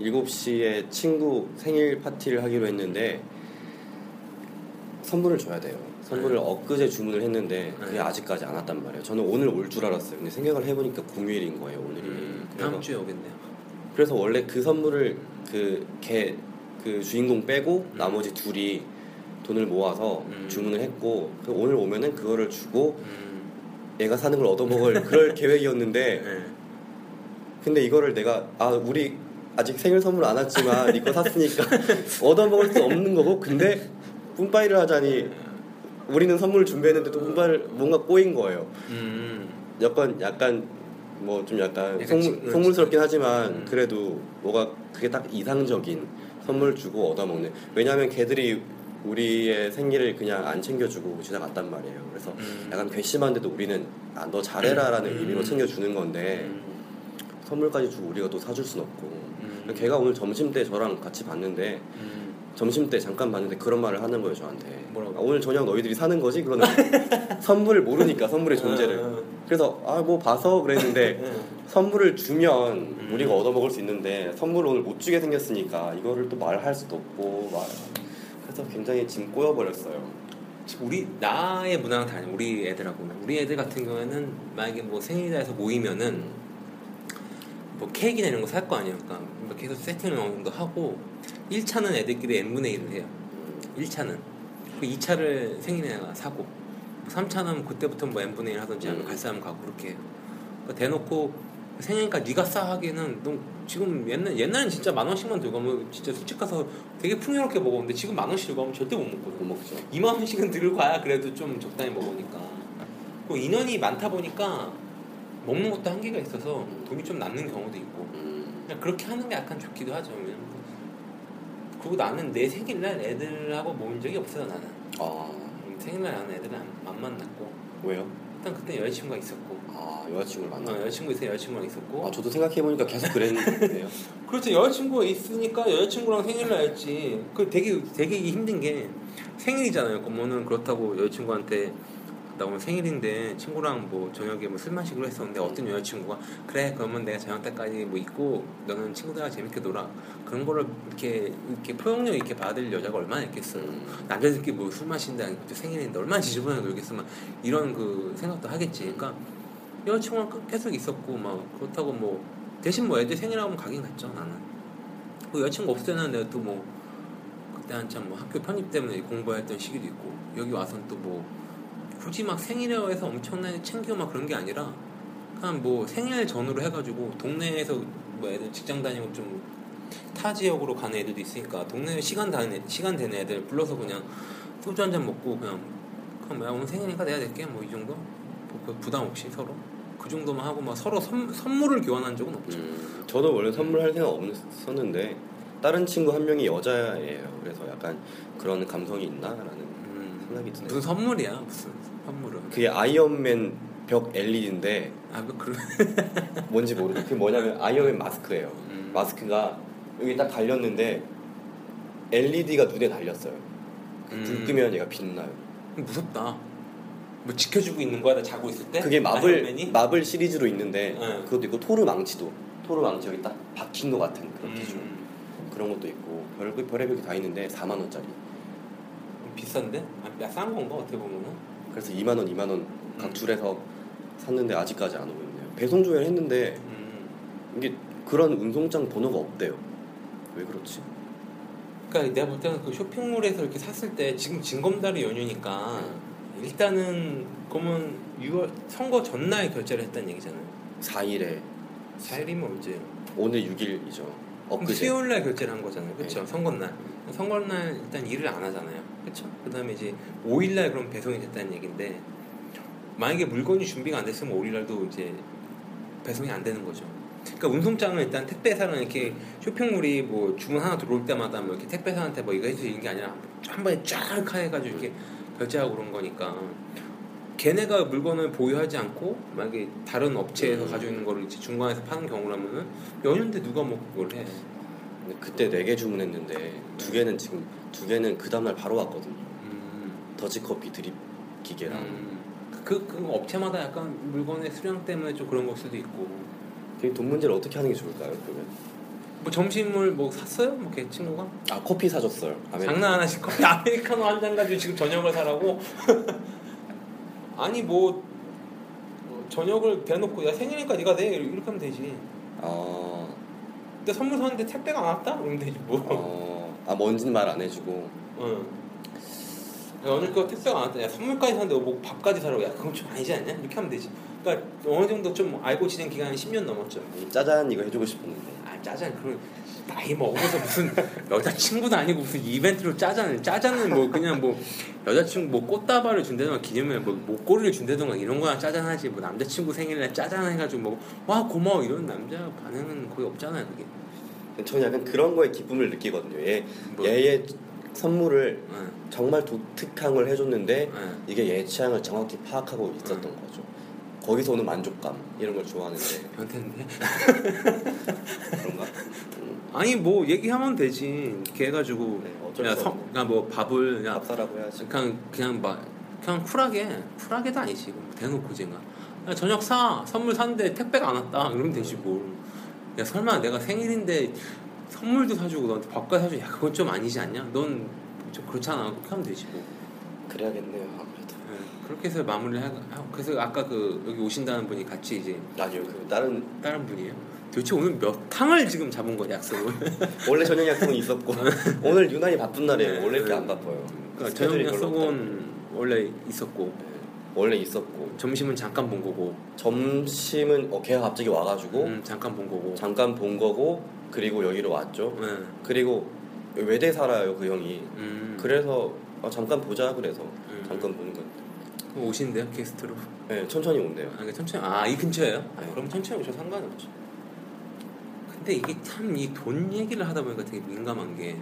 7시에 친구 생일 파티를 하기로 했는데 선물을 줘야 돼요 선물을 엊그제 주문을 했는데 그게 네. 아직까지 안 왔단 말이에요 저는 오늘 올 줄 알았어요 근데 생각을 해보니까 공휴일인 거예요 오늘이 음, 다음 주에 오겠네요. 그래서 원래 그 선물을 그걔그 주인공 빼고 음. 나머지 둘이 돈을 모아서 음. 주문을 했고 그 오늘 오면은 그거를 주고 음, 얘가 사는 걸 얻어먹을 그럴 계획이었는데 네. 근데 이거를 내가 아 우리 아직 생일 선물 안 왔지만 이거 샀으니까 얻어먹을 수 없는 거고 근데 뿜빠이를 하자니 우리는 선물을 준비했는데 또 뿜빠이를 뭔가 꼬인 거예요 음, 약간 약간 뭐 좀 약간 속물. 속물스럽긴 하지만 음. 그래도 뭐가 그게 딱 이상적인 선물 주고 얻어먹는 왜냐하면 걔들이 우리의 생일을 그냥 안 챙겨주고 지나갔단 말이에요 그래서 음. 약간 괘씸한데도 우리는 아, 너 잘해라라는 음. 의미로 챙겨주는 건데 음, 선물까지 주고 우리가 또 사줄 순 없고 음. 걔가 오늘 점심 때 저랑 같이 봤는데 음, 점심 때 잠깐 봤는데 그런 말을 하는 거예요 저한테 뭐라고? 아, 오늘 저녁 너희들이 사는 거지? 그러는. 선물을 모르니까 선물의 존재를 어, 그래서 아 뭐 봐서 그랬는데 어. 선물을 주면 음. 우리가 얻어먹을 수 있는데 선물을 오늘 못 주게 생겼으니까 이거를 또 말할 수도 없고 말 그래서 굉장히 지금 꼬여버렸어요 우리 나의 문화랑 다르 우리 애들하고는 우리 애들 같은 경우에는 만약에 뭐 생일이라 해서 모이면은 뭐 케이크나 이런 거 살 거 아니에요. 그러니까 뭐 계속 세팅을 어느 정도 하고 1차는 애들끼리 n분의 1을 해요. 1차는. 그 2차를 생일에 내가 사고. 3차는 그때부터 뭐 n분의 1 하든지 아니면 음. 갈 사람 가고 그렇게 해요. 그러니까 대놓고 생일이니까 네가 싸 하기에는 너 지금 옛날 옛날엔 진짜 만 원씩만 들고 가면 진짜 술집 가서 되게 풍요롭게 먹었는데 지금 만 원씩 들고 가면 절대 못 먹거든. 못 먹죠. 2만 원씩은 들고 가야 그래도 좀 적당히 먹으니까. 그 인원이 많다 보니까 먹는 것도 한계가 있어서 돈이 좀 남는 경우도 있고. 음, 그냥 그렇게 하는 게 약간 좋기도 하죠. 그리고 나는 내 생일날 애들하고 모인 적이 없어요 나는. 아. 음, 생일날 나는 애들은 안, 안 만났고. 왜요? 일단 그때 여자친구가 있었고. 아 여자친구를 어, 만나 여자친구 있어 여자친구랑 있었고. 아 저도 생각해 보니까 계속 그랬는데요. 그렇죠. 여자친구가 있으니까 여자친구랑 생일날 했지. 그 되게 되게 힘든 게 생일이잖아요. 그러면은 그렇다고 여자친구한테 나 오늘 생일인데 친구랑 뭐 저녁에 뭐 술 마시기로 했었는데 어떤 여자친구가 그래 그러면 내가 저녁 때까지 뭐 있고 너는 친구들이랑 재밌게 놀아. 그런 거를 이렇게 이렇게 포용력 있게 받을 여자가 얼마나 있겠어요. 음, 남자들끼리 뭐 술 마신다 또 생일인데 얼마나 지저분하게 놀겠어 막 이런 그 생각도 하겠지. 그러니까 여자친구랑 끝- 계속 있었고 막 그렇다고 뭐 대신 뭐 애들 생일하면 가긴 갔죠 나는. 그 여자친구 없을 때는 내가 또 뭐 그때 한참 뭐 학교 편입 때문에 공부했던 시기도 있고 여기 와서는 또뭐 굳이 막 생일이라고 해서 엄청나게 챙기고 막 그런 게 아니라 그냥 뭐 생일 전후로 해가지고 동네에서 뭐 애들 직장 다니고 좀 타 지역으로 가는 애들도 있으니까 동네 시간 다는 애, 시간 되는 애들 불러서 그냥 소주 한 잔 먹고 그냥 그냥 뭐야 오늘 생일이니까 내가 낼게. 뭐 이 정도? 뭐, 그 부담 없이 서로? 그 정도만 하고 막 서로 선, 선물을 교환한 적은 없죠. 음, 저도 원래 선물할 생각 없었는데 다른 친구 한 명이 여자예요. 그래서 약간 그런 감성이 있나라는 음, 생각이 드네요. 무슨 선물이야? 무슨 선물은? 그게 아이언맨 벽 LED인데 아뭐 그런 뭔지 모르죠 그게 뭐냐면 아이언맨 마스크예요 음. 마스크가 여기 딱 달렸는데 LED가 눈에 달렸어요. 불 음. 끄면 얘가 빛나요. 무섭다. 뭐 지켜주고 있는 거야 나 자고 있을 때? 그게 마블 아이언맨이? 마블 시리즈로 있는데 네. 그것도 있고 토르 망치도 토르 망치 여기 딱 박힌 것 같은 그런 기준 음, 그런 것도 있고 별별 별의별 게 다 있는데 4만 원짜리. 비싼데? 아, 싼 건가 어떻게 보면은? 그래서 2만 원, 2만 원각 음. 줄에서 샀는데 아직까지 안 오고 있네요. 배송 조회를 했는데 음. 이게 그런 운송장 번호가 없대요. 왜 그렇지? 그러니까 내가 볼 때는 그 쇼핑몰에서 이렇게 샀을 때 지금 징검다리 연휴니까 일단은 그러면 6월 선거 전날 결제를 했다는 얘기잖아요. 4일에 4일이면 언제? 오늘 6일이죠. 그럼 엊그제. 수요일 날 결제를 한 거잖아요. 그렇죠? 네. 선거날. 선거날 일단 일을 안 하잖아요. 그렇죠? 그다음에 이제 5일 날 그럼 배송이 됐다는 얘긴데 만약에 물건이 준비가 안 됐으면 5일 날도 이제 배송이 안 되는 거죠. 그러니까 운송장은 일단 택배사는 이렇게 쇼핑몰이 뭐 주문 하나 들어올 때마다 뭐 이렇게 택배사한테 뭐 이거 해주세요 이런 게 아니라 한 번에 쫙 해가지고 이렇게 결제하고 그런 거니까 걔네가 물건을 보유하지 않고 만약에 다른 업체에서 음. 가지고 있는 거를 이제 중간에서 파는 경우라면은 연휴인데 누가 뭐 그걸 해? 근데 그때 4개 주문했는데 두 개는 지금 두 개는 그 다음날 바로 왔거든요. 음, 더치커피 드립 기계랑 음, 그, 그 업체마다 약간 물건의 수량 때문에 좀 그런 걸 수도 있고 그돈 문제를 어떻게 하는 게 좋을까요? 그러면 뭐 점심을 뭐 샀어요? 뭐 걔 친구가? 아 커피 사줬어요. 아메리카노. 장난 안 하실 커피 아메리카노 한 잔 가지고 지금 저녁을 사라고? 아니 뭐 어, 저녁을 대놓고 야 생일이니까 네가 내 이렇게 하면 되지 어, 근데 선물 샀는데 택배가 안 왔다? 그러면 되지 뭐 어, 아 뭔지는 말 안 해주고 응. 야, 오늘 거 택배가 안 왔다. 야 선물까지 샀는데 뭐 밥까지 사라고. 야 그건 좀 아니지 않냐? 이렇게 하면 되지. 그러니까 어느 정도 좀 알고 지낸 기간이 10년 넘었죠. 짜잔 이거 해주고 싶었는데. 아 짜잔. 그런 나이 먹어서 무슨 여자친구도 아니고 무슨 이벤트로 짜잔 짜잔은 뭐 그냥 뭐 여자친구 뭐 꽃다발을 준다던가 기념에 뭐 목걸이를 준다던가 이런 거나 짜잔하지. 뭐 남자친구 생일날 짜잔 해가지고 뭐 와 고마워. 이런 남자 반응은 거의 없잖아요 그게. 저는 약간 그런 거에 기쁨을 느끼거든요. 얘 뭐. 얘의 선물을 응, 정말 독특한 걸 해줬는데 응. 이게 얘 취향을 정확히 파악하고 있었던 음. 거죠. 거기서 오는 만족감 이런 걸 좋아하는데 변태인데 그런가? 음, 아니 뭐 얘기하면 되지 걔 해가지고 네, 어쩔 야, 수 성. 그냥 뭐 밥을 야밥 사라고 해야지. 그냥 그냥 막 그냥 쿨하게 쿨하게도 아니지 뭐 대놓고 제가 야, 저녁 사 선물 샀는데 택배가 안 왔다 그러면 되지 뭘 야 설마 내가 생일인데 선물도 사주고 너한테 밥까지 사주고 야 그건 좀 아니지 않냐? 넌 좀 그렇잖아. 그렇게 하면 되지 뭐. 그래야겠네요 아무래도. 예, 그렇게 해서 마무리를 하 그래서 아까 그 여기 오신다는 분이 같이 이제 아니요 그 다른 다른 분이에요? 도대체 오늘 몇 탕을 지금 잡은 거야 약속을? 원래 저녁 약속은 있었고 오늘 유난히 바쁜 날이에요. 원래 이렇게 안 바빠요. 그러니까 저녁. 약속은 원래 있었고. 네, 원래 있었고. 점심은 잠깐 본 거고. 점심은 어, 걔가 갑자기 와가지고 음, 잠깐 본 거고. 잠깐 본 거고 그리고 여기로 왔죠. 네. 그리고 외대 살아요 그 형이. 음. 그래서 아, 잠깐 보자 그래서 음. 잠깐 보는 거. 그럼 오신대요 게스트로 네 천천히 온대요. 아, 천천히 아이 근처예요? 아, 네. 그럼 천천히 오셔도 상관없죠. 근데 이게 참 이 돈 얘기를 하다 보니까 되게 민감한 게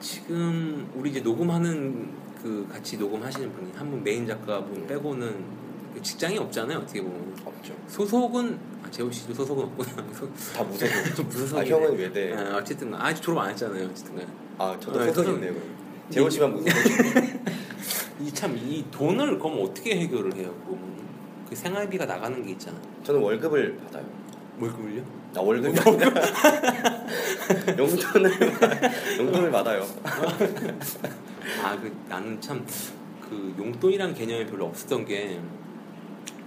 지금 우리 이제 녹음하는 그 같이 녹음하시는 분이 한 분 메인 작가분 빼고는 그 직장이 없잖아요 어떻게 보면 없죠. 소속은 아 재호 씨도 소속은 없구나 다 무소속. 좀 무슨 아. 형은 외대. 아, 어쨌든 아직 졸업 안 했잖아요 어쨌든 아 저도 네, 소속이 소속. 있네요. 그럼. 재호 씨만 무소속. 이참 이 돈을 그럼 어떻게 해결을 해요 그럼 그 생활비가 나가는 게 있잖아 저는 월급을 받아요. 월급을요? 아 월급이 아니라 용돈을 용돈을 받아요. 아, 그 나는 참 그 용돈이란 개념이 별로 없었던 게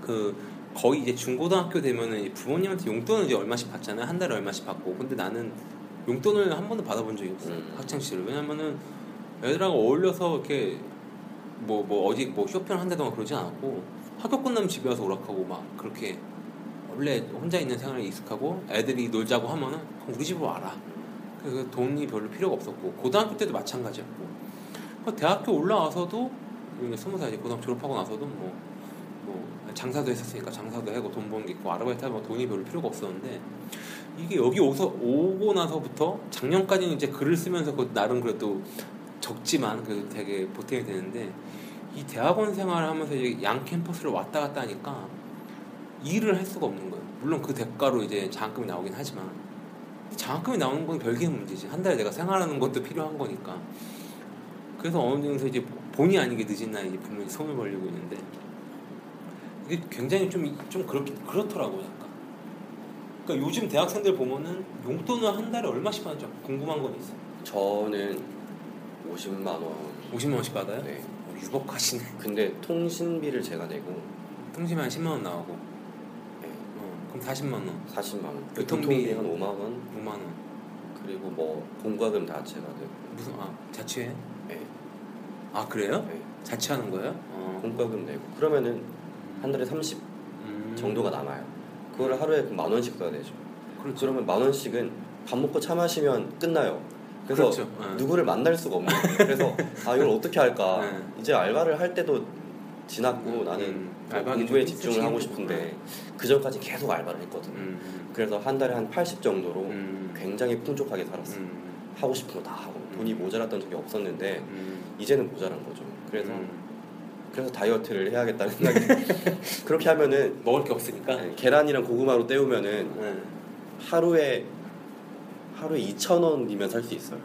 그 거의 이제 중고등학교 되면은 부모님한테 용돈을 이제 얼마씩 받잖아요. 한 달에 얼마씩 받고. 근데 나는 용돈을 한 번도 받아본 적이 없어. 요 음. 학창 시절. 왜냐면은 애들하고 어울려서 이렇게 뭐 뭐 어디 뭐 쇼핑을 한다던가 그러지 않았고 학교 끝나면 집에 와서 오락하고 막 그렇게 원래 혼자 있는 생활에 익숙하고 애들이 놀자고 하면은 그럼 우리 집으로 와라. 그래서 돈이 별로 필요가 없었고 고등학교 때도 마찬가지였고 그 대학교 올라와서도 스무 살 이제 고등학교 졸업하고 나서도 뭐, 뭐 장사도 했었으니까 장사도 하고 돈 버는 게 있고 아르바이트 하면 돈이 별로 필요가 없었는데 이게 여기 오서 오고 나서부터 작년까지는 이제 글을 쓰면서 그 나름 그래도 적지만 그래도 되게 보탬이 되는데 이 대학원 생활을 하면서 이제 양 캠퍼스를 왔다 갔다 하니까 일을 할 수가 없는 거예요. 물론 그 대가로 이제 장학금이 나오긴 하지만 장학금이 나오는 건 별개의 문제지. 한 달에 내가 생활하는 것도 필요한 거니까. 그래서 어느 정도 이제 본의 아니게 늦은 이제 분명히 손을 벌리고 있는데 이게 굉장히 좀, 좀 그렇게, 그렇더라고요, 약간. 그러니까 요즘 대학생들 보면은 용돈을 한 달에 얼마씩 받는지 궁금한 건 있어요. 저는 50만 원. 50만 원씩 받아요? 네. 어, 유복하시네. 근데 통신비를 제가 내고 통신비 한 10만 원 나오고. 네, 어, 그럼 40만 원. 40만 원. 교통비 한 5만 원. 5만 원. 그리고 뭐 공과금 다 제가 내고. 무슨, 아, 자취해? 네, 아, 그래요? 네. 자취하는 거예요? 어. 공과금 내고. 그러면은 한 달에 30 음. 정도가 남아요. 그거를 하루에 만 원씩 써야 되죠. 그렇죠. 그러면 만 원씩은 밥 먹고 차 마시면 끝나요. 그래서 그렇죠. 네. 누구를 만날 수가 없는 거예요. 그래서 아 이걸 어떻게 할까? 네. 이제 알바를 할 때도 지났고 음, 나는 음. 뭐 공부에 좀 집중을 하고. 싶은데 그 전까지 계속 알바를 했거든. 요 음. 그래서 한 달에 한 80 정도로 음. 굉장히 풍족하게 살았어. 요 음. 하고 싶은 거 다 하고 돈이 모자랐던 적이 없었는데 음. 이제는 모자란 거죠. 그래서 음. 그래서 다이어트를 해야겠다는 생각이 그렇게 하면은 먹을 게 없으니까. 네, 계란이랑 고구마로 때우면은 네. 하루에 하루에 2천 원이면 살 수 있어요.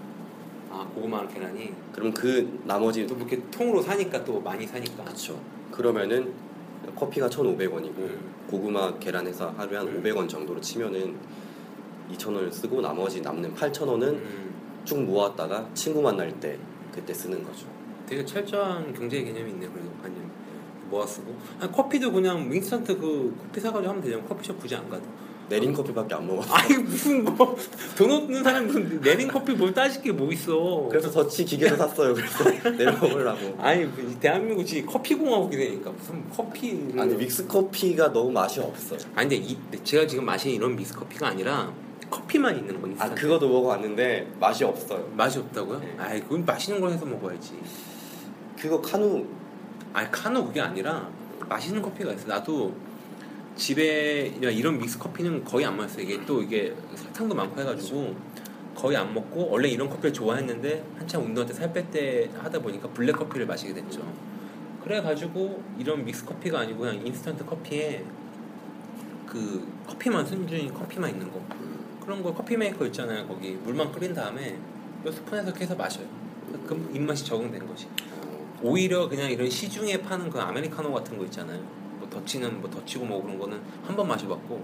아 고구마랑 계란이 그럼 그 나머지 또 이렇게 통으로 사니까 또 많이 사니까. 그렇죠. 그러면은 커피가 1,500원이고 음. 고구마 계란 해서 하루에 한 음. 500원 정도로 치면은 2,000원을 쓰고 나머지 남는 8,000원은 음. 쭉 모았다가 친구 만날 때 그때 쓰는 거죠. 되게 철저한 경제 개념이 있네 그래도 아니면 모아 쓰고 아니, 커피도 그냥 인스턴트 그 커피 사가지고 하면 되잖아 커피숍 굳이 안 가도 내린 커피밖에 안 먹어. 아니 무슨 뭐돈 없는 사람이 무슨 내린 커피 뭘 따질 게 뭐 있어 그래서 더치 기계도 샀어요. 그래서 내려 먹으려고. 아니 이 대한민국 이 커피 공화국이 되니까 무슨 커피를 아니 믹스 커피가 너무 맛이 없어요. 아니 근데 이, 제가 지금 마시는 이런 믹스 커피가 아니라 커피만 있는 거아 그거도 먹어봤는데 맛이 없어요. 맛이 없다고요? 네. 아이 그건 맛있는 걸 해서 먹어야지 그거 카누 아니 카노 그게 아니라 맛있는 커피가 있어. 나도 집에 이런 믹스 커피는 거의 안 마셨어. 이게 또 이게 설탕도 많고 해가지고 거의 안 먹고 원래 이런 커피를 좋아했는데 한참 운동할 때 살 뺄 때 하다 보니까 블랙 커피를 마시게 됐죠. 그래가지고 이런 믹스 커피가 아니고 그냥 인스턴트 커피에 그 커피만 순전히 커피만 있는 거 그런 거 커피 메이커 있잖아요. 거기 물만 끓인 다음에 몇 스푼에서 해서 마셔요. 그럼 입맛이 적응된 거지. 오히려 그냥 이런 시중에 파는 그 아메리카노 같은 거 있잖아요. 뭐 더치는 뭐 더치고 뭐 그런 거는 한 번 마셔봤고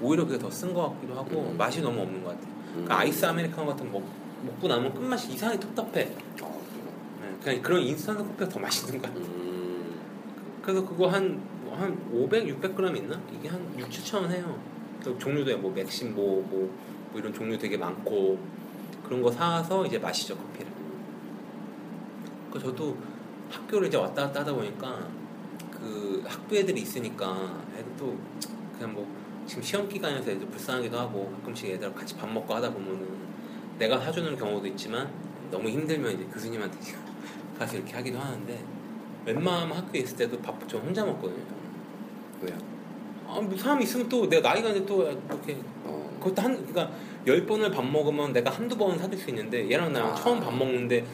오히려 그게 더 쓴 거 같기도 하고 음. 맛이 너무 없는 것 같아. 요 음. 그 아이스 아메리카노 같은 거 먹, 먹고 나면 끝맛이 이상하게 텁텁해. 어, 네, 그냥 그런 인스턴트 커피가 더 맛있는 거야. 음, 그래서 그거 한, 뭐한 500, 600g 있나? 이게 한 6, 7천 원 해요. 그 종류도 뭐 맥심 뭐, 뭐, 뭐 이런 종류 되게 많고 그런 거 사서 이제 마시죠 커피를. 그 저도 학교를 이제 왔다 갔다 하다 보니까 그 학부 애들이 있으니까 애들도 그냥 뭐 지금 시험 기간이어서 애들 불쌍하기도 하고 가끔씩 애들 같이 밥 먹고 하다 보면은 내가 사주는 경우도 있지만 너무 힘들면 이제 교수님한테 가서 이렇게 하기도 하는데 웬만하면 학교에 있을 때도 밥 저 혼자 먹거든요. 왜요? 아, 뭐 사람 있으면 또 내가 나이가 이제 또 이렇게 어, 그것도 한 그러니까 열 번을 밥 먹으면 내가 한두 번은 사귈 수 있는데 얘랑 나랑 아. 처음 밥 먹는데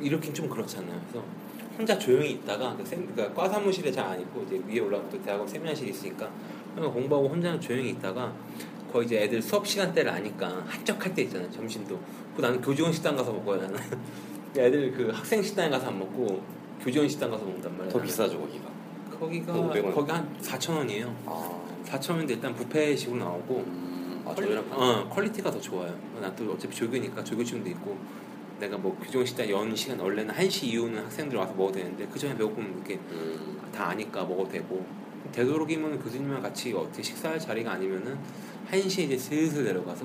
이렇게 좀 그렇잖아요. 그래서 혼자 조용히 있다가 그 세- 그러니까 과 사무실에 잘 안 있고 이제 위에 올라가면 또 대학원 세미나실이 있으니까 공부하고 혼자 조용히 있다가 거의 이제 애들 수업 시간대를 아니까 한적할 때 있잖아요. 점심도. 그 나는 교직원 식당 가서 먹어야 하나. 애들 그 학생 식당에 가서 안 먹고 교직원 식당 가서 먹는단 말이야. 더 비싸죠 거기가. 거기가 500원. 거기 한 4천 원이에요. 아, 4천 원인데 일단 뷔페식으로 나오고 음, 아 quali, 어, quality가 더 좋아요. 나또 어차피 조교니까 조교증도 있고 내가 뭐 식당 연 시간 원래는 1시 이후는 학생들 와서 먹어도 되는데 그 전에 배고프면 이렇게 음, 다 아니까 먹어도 되고. 되도록이면 교수님이랑 같이 어떻게 식사할 자리가 아니면은 1시에 이제 슬슬 내려가서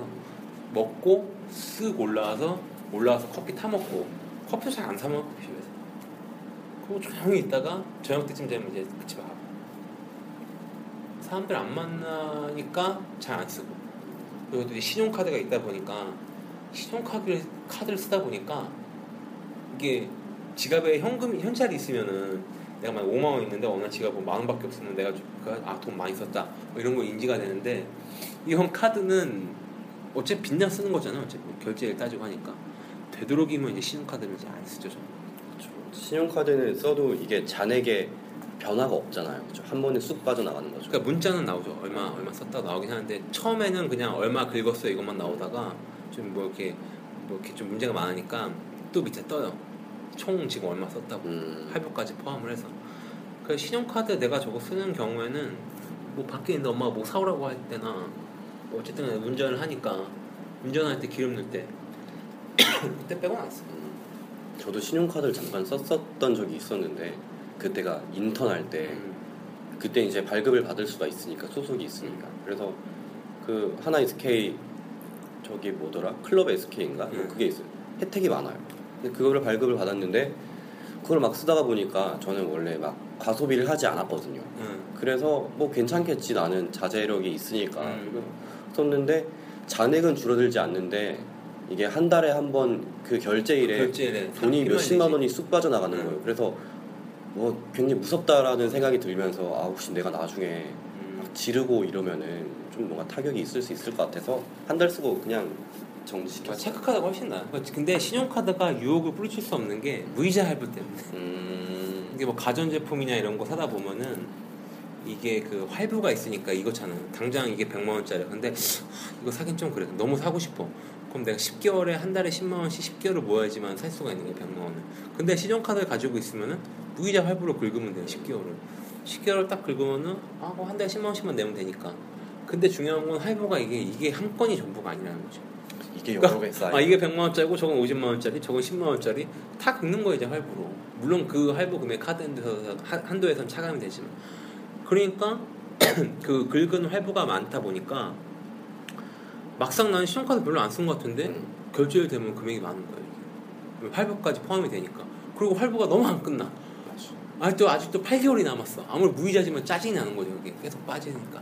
먹고 쓱 올라와서 올라와서 커피 타 먹고 커피도 잘 안 사 먹어 집에서. 그리고 조용히 있다가 저녁 때쯤 되면 이제 집에 가고 사람들 안 만나니까 잘 안 쓰고. 그리고 또 신용카드가 있다 보니까 신용카드를 카드를 쓰다 보니까 이게 지갑에 현금 현찰이 있으면은 내가 만약 5만 원 있는데 어느 날 지갑에 만 원밖에 없으면 내가 아돈 많이 썼다 뭐 이런 거 인지가 되는데 이형 카드는 어차피 빚나 쓰는 거잖아요 어차피 결제를 따지고 하니까 되도록이면 이제 신용카드를 이제 안 쓰죠 저는. 그렇죠. 신용카드는 써도 이게 잔액에 변화가 없잖아요. 그렇죠? 한 번에 쑥 빠져나가는 거죠. 그러니까 문자는 나오죠. 얼마 얼마 썼다 나오긴 하는데 처음에는 그냥 얼마 긁었어 이것만 나오다가 좀 뭐 이렇게 뭐 이렇게 좀 문제가 많으니까 또 밑에 떠요. 총 지금 얼마 썼다고 음, 할부까지 포함을 해서. 그 신용카드 내가 저거 쓰는 경우에는 뭐 밖에 있는데 엄마가 뭐 사오라고 할 때나 뭐 어쨌든 운전을 하니까 운전할 때 기름 넣을 때 그때 빼고는 안 써. 음, 저도 신용카드를 잠깐 썼었던 적이 있었는데 그때가 인턴 할때 음. 그때 이제 발급을 받을 수가 있으니까 소속이 있으니까 그래서 그 하나 SK 저기 뭐더라 클럽 SK인가 뭐 음. 그게 있어요 혜택이 많아요 근데 그거를 발급을 받았는데 그걸 막 쓰다가 보니까 저는 원래 막 과소비를 하지 않았거든요. 응. 그래서 뭐 괜찮겠지 나는 자제력이 있으니까 음. 썼는데 잔액은 줄어들지 않는데 이게 한 달에 한 번 그 결제일에 결제일에 돈이 몇십만. 원이 쑥 빠져나가는 음. 거예요. 그래서 뭐 굉장히 무섭다라는 생각이 들면서 아 혹시 내가 나중에 음. 막 지르고 이러면은 좀 뭔가 타격이 있을 수 있을 것 같아서 한 달 쓰고 그냥 아, 정지시켰어요. 체크카드가 훨씬 나아. 근데 신용카드가 유혹을 뿌리칠 수 없는 게 무이자 할부 때문에. 음, 이게 뭐 가전제품이냐 이런 거 사다 보면은 이게 그 할부가 있으니까 이거잖아. 당장 이게 100만 원짜리. 근데 하, 이거 사긴 좀 그래. 너무 사고 싶어. 그럼 내가 10개월에 한 달에 10만 원씩 10개월을 모아야지만 살 수가 있는 게 100만 원을. 근데 신용카드를 가지고 있으면은 무이자 할부로 긁으면 돼요. 10개월을. 10개월 딱 긁으면은 아, 뭐한 달에 10만 원씩만 내면 되니까. 근데 중요한 건 할부가 이게 이게 한 건이 전부가 아니라는 거죠. 이게 여러 개 쌓여. 아 이게 100만 원짜리고 저건 50만 원짜리, 저건 10만 원짜리 다 긁는 거예요 이제 할부로. 물론 그 할부 금액 카드 한도에선 차감이 되지만 그러니까 그 긁은 할부가 많다 보니까 막상 나는 신용카드 별로 안 쓴 것 같은데 음. 결제일 되면 금액이 많은 거예요. 할부까지 포함이 되니까. 그리고 할부가 너무 안 끝나. 아직도 아직도 8개월이 남았어. 아무리 무이자지만 짜증이 나는 거죠. 이게 계속 빠지니까.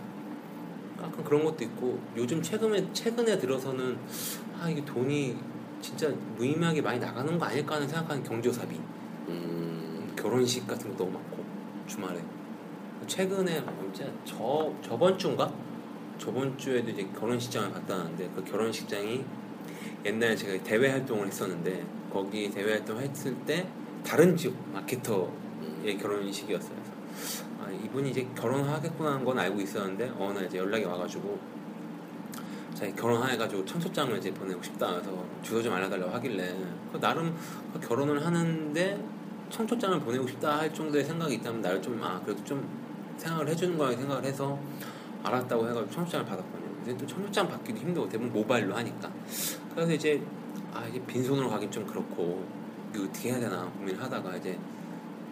약간 그런 것도 있고 요즘 최근에 최근에 들어서는 아 이게 돈이 진짜 무의미하게 많이 나가는 거 아닐까 하는 생각하는 경조사비, 음, 결혼식 같은 거 너무 많고 주말에. 최근에 언제? 저 저번 주인가? 저번 주에도 이제 결혼식장을 갔다 왔는데 그 결혼식장이 옛날에 제가 대외 활동을 했었는데 거기 대외 활동 했을 때 다른 지역 마케터의 음, 결혼식이었어요. 그래서 아, 이분이 이제 결혼하겠구나 하는 건 알고 있었는데 어느 날 이제 연락이 와가지고 자기 결혼해가지고 청첩장을 이제 보내고 싶다. 해서 주소 좀 알려달라고 하길래. 그 나름 그 결혼을 하는데 청첩장을 보내고 싶다 할 정도의 생각이 있다면 나를 좀 아 그래도 좀 생각을 해주는 거라 생각을 해서 알았다고 해가지고 청첩장을 받았거든요. 근데 또 청첩장 받기도 힘들고 대부분 모바일로 하니까. 그래서 이제 아 이게 빈손으로 가긴 좀 그렇고 이거 어떻게 해야 되나 고민을 하다가 이제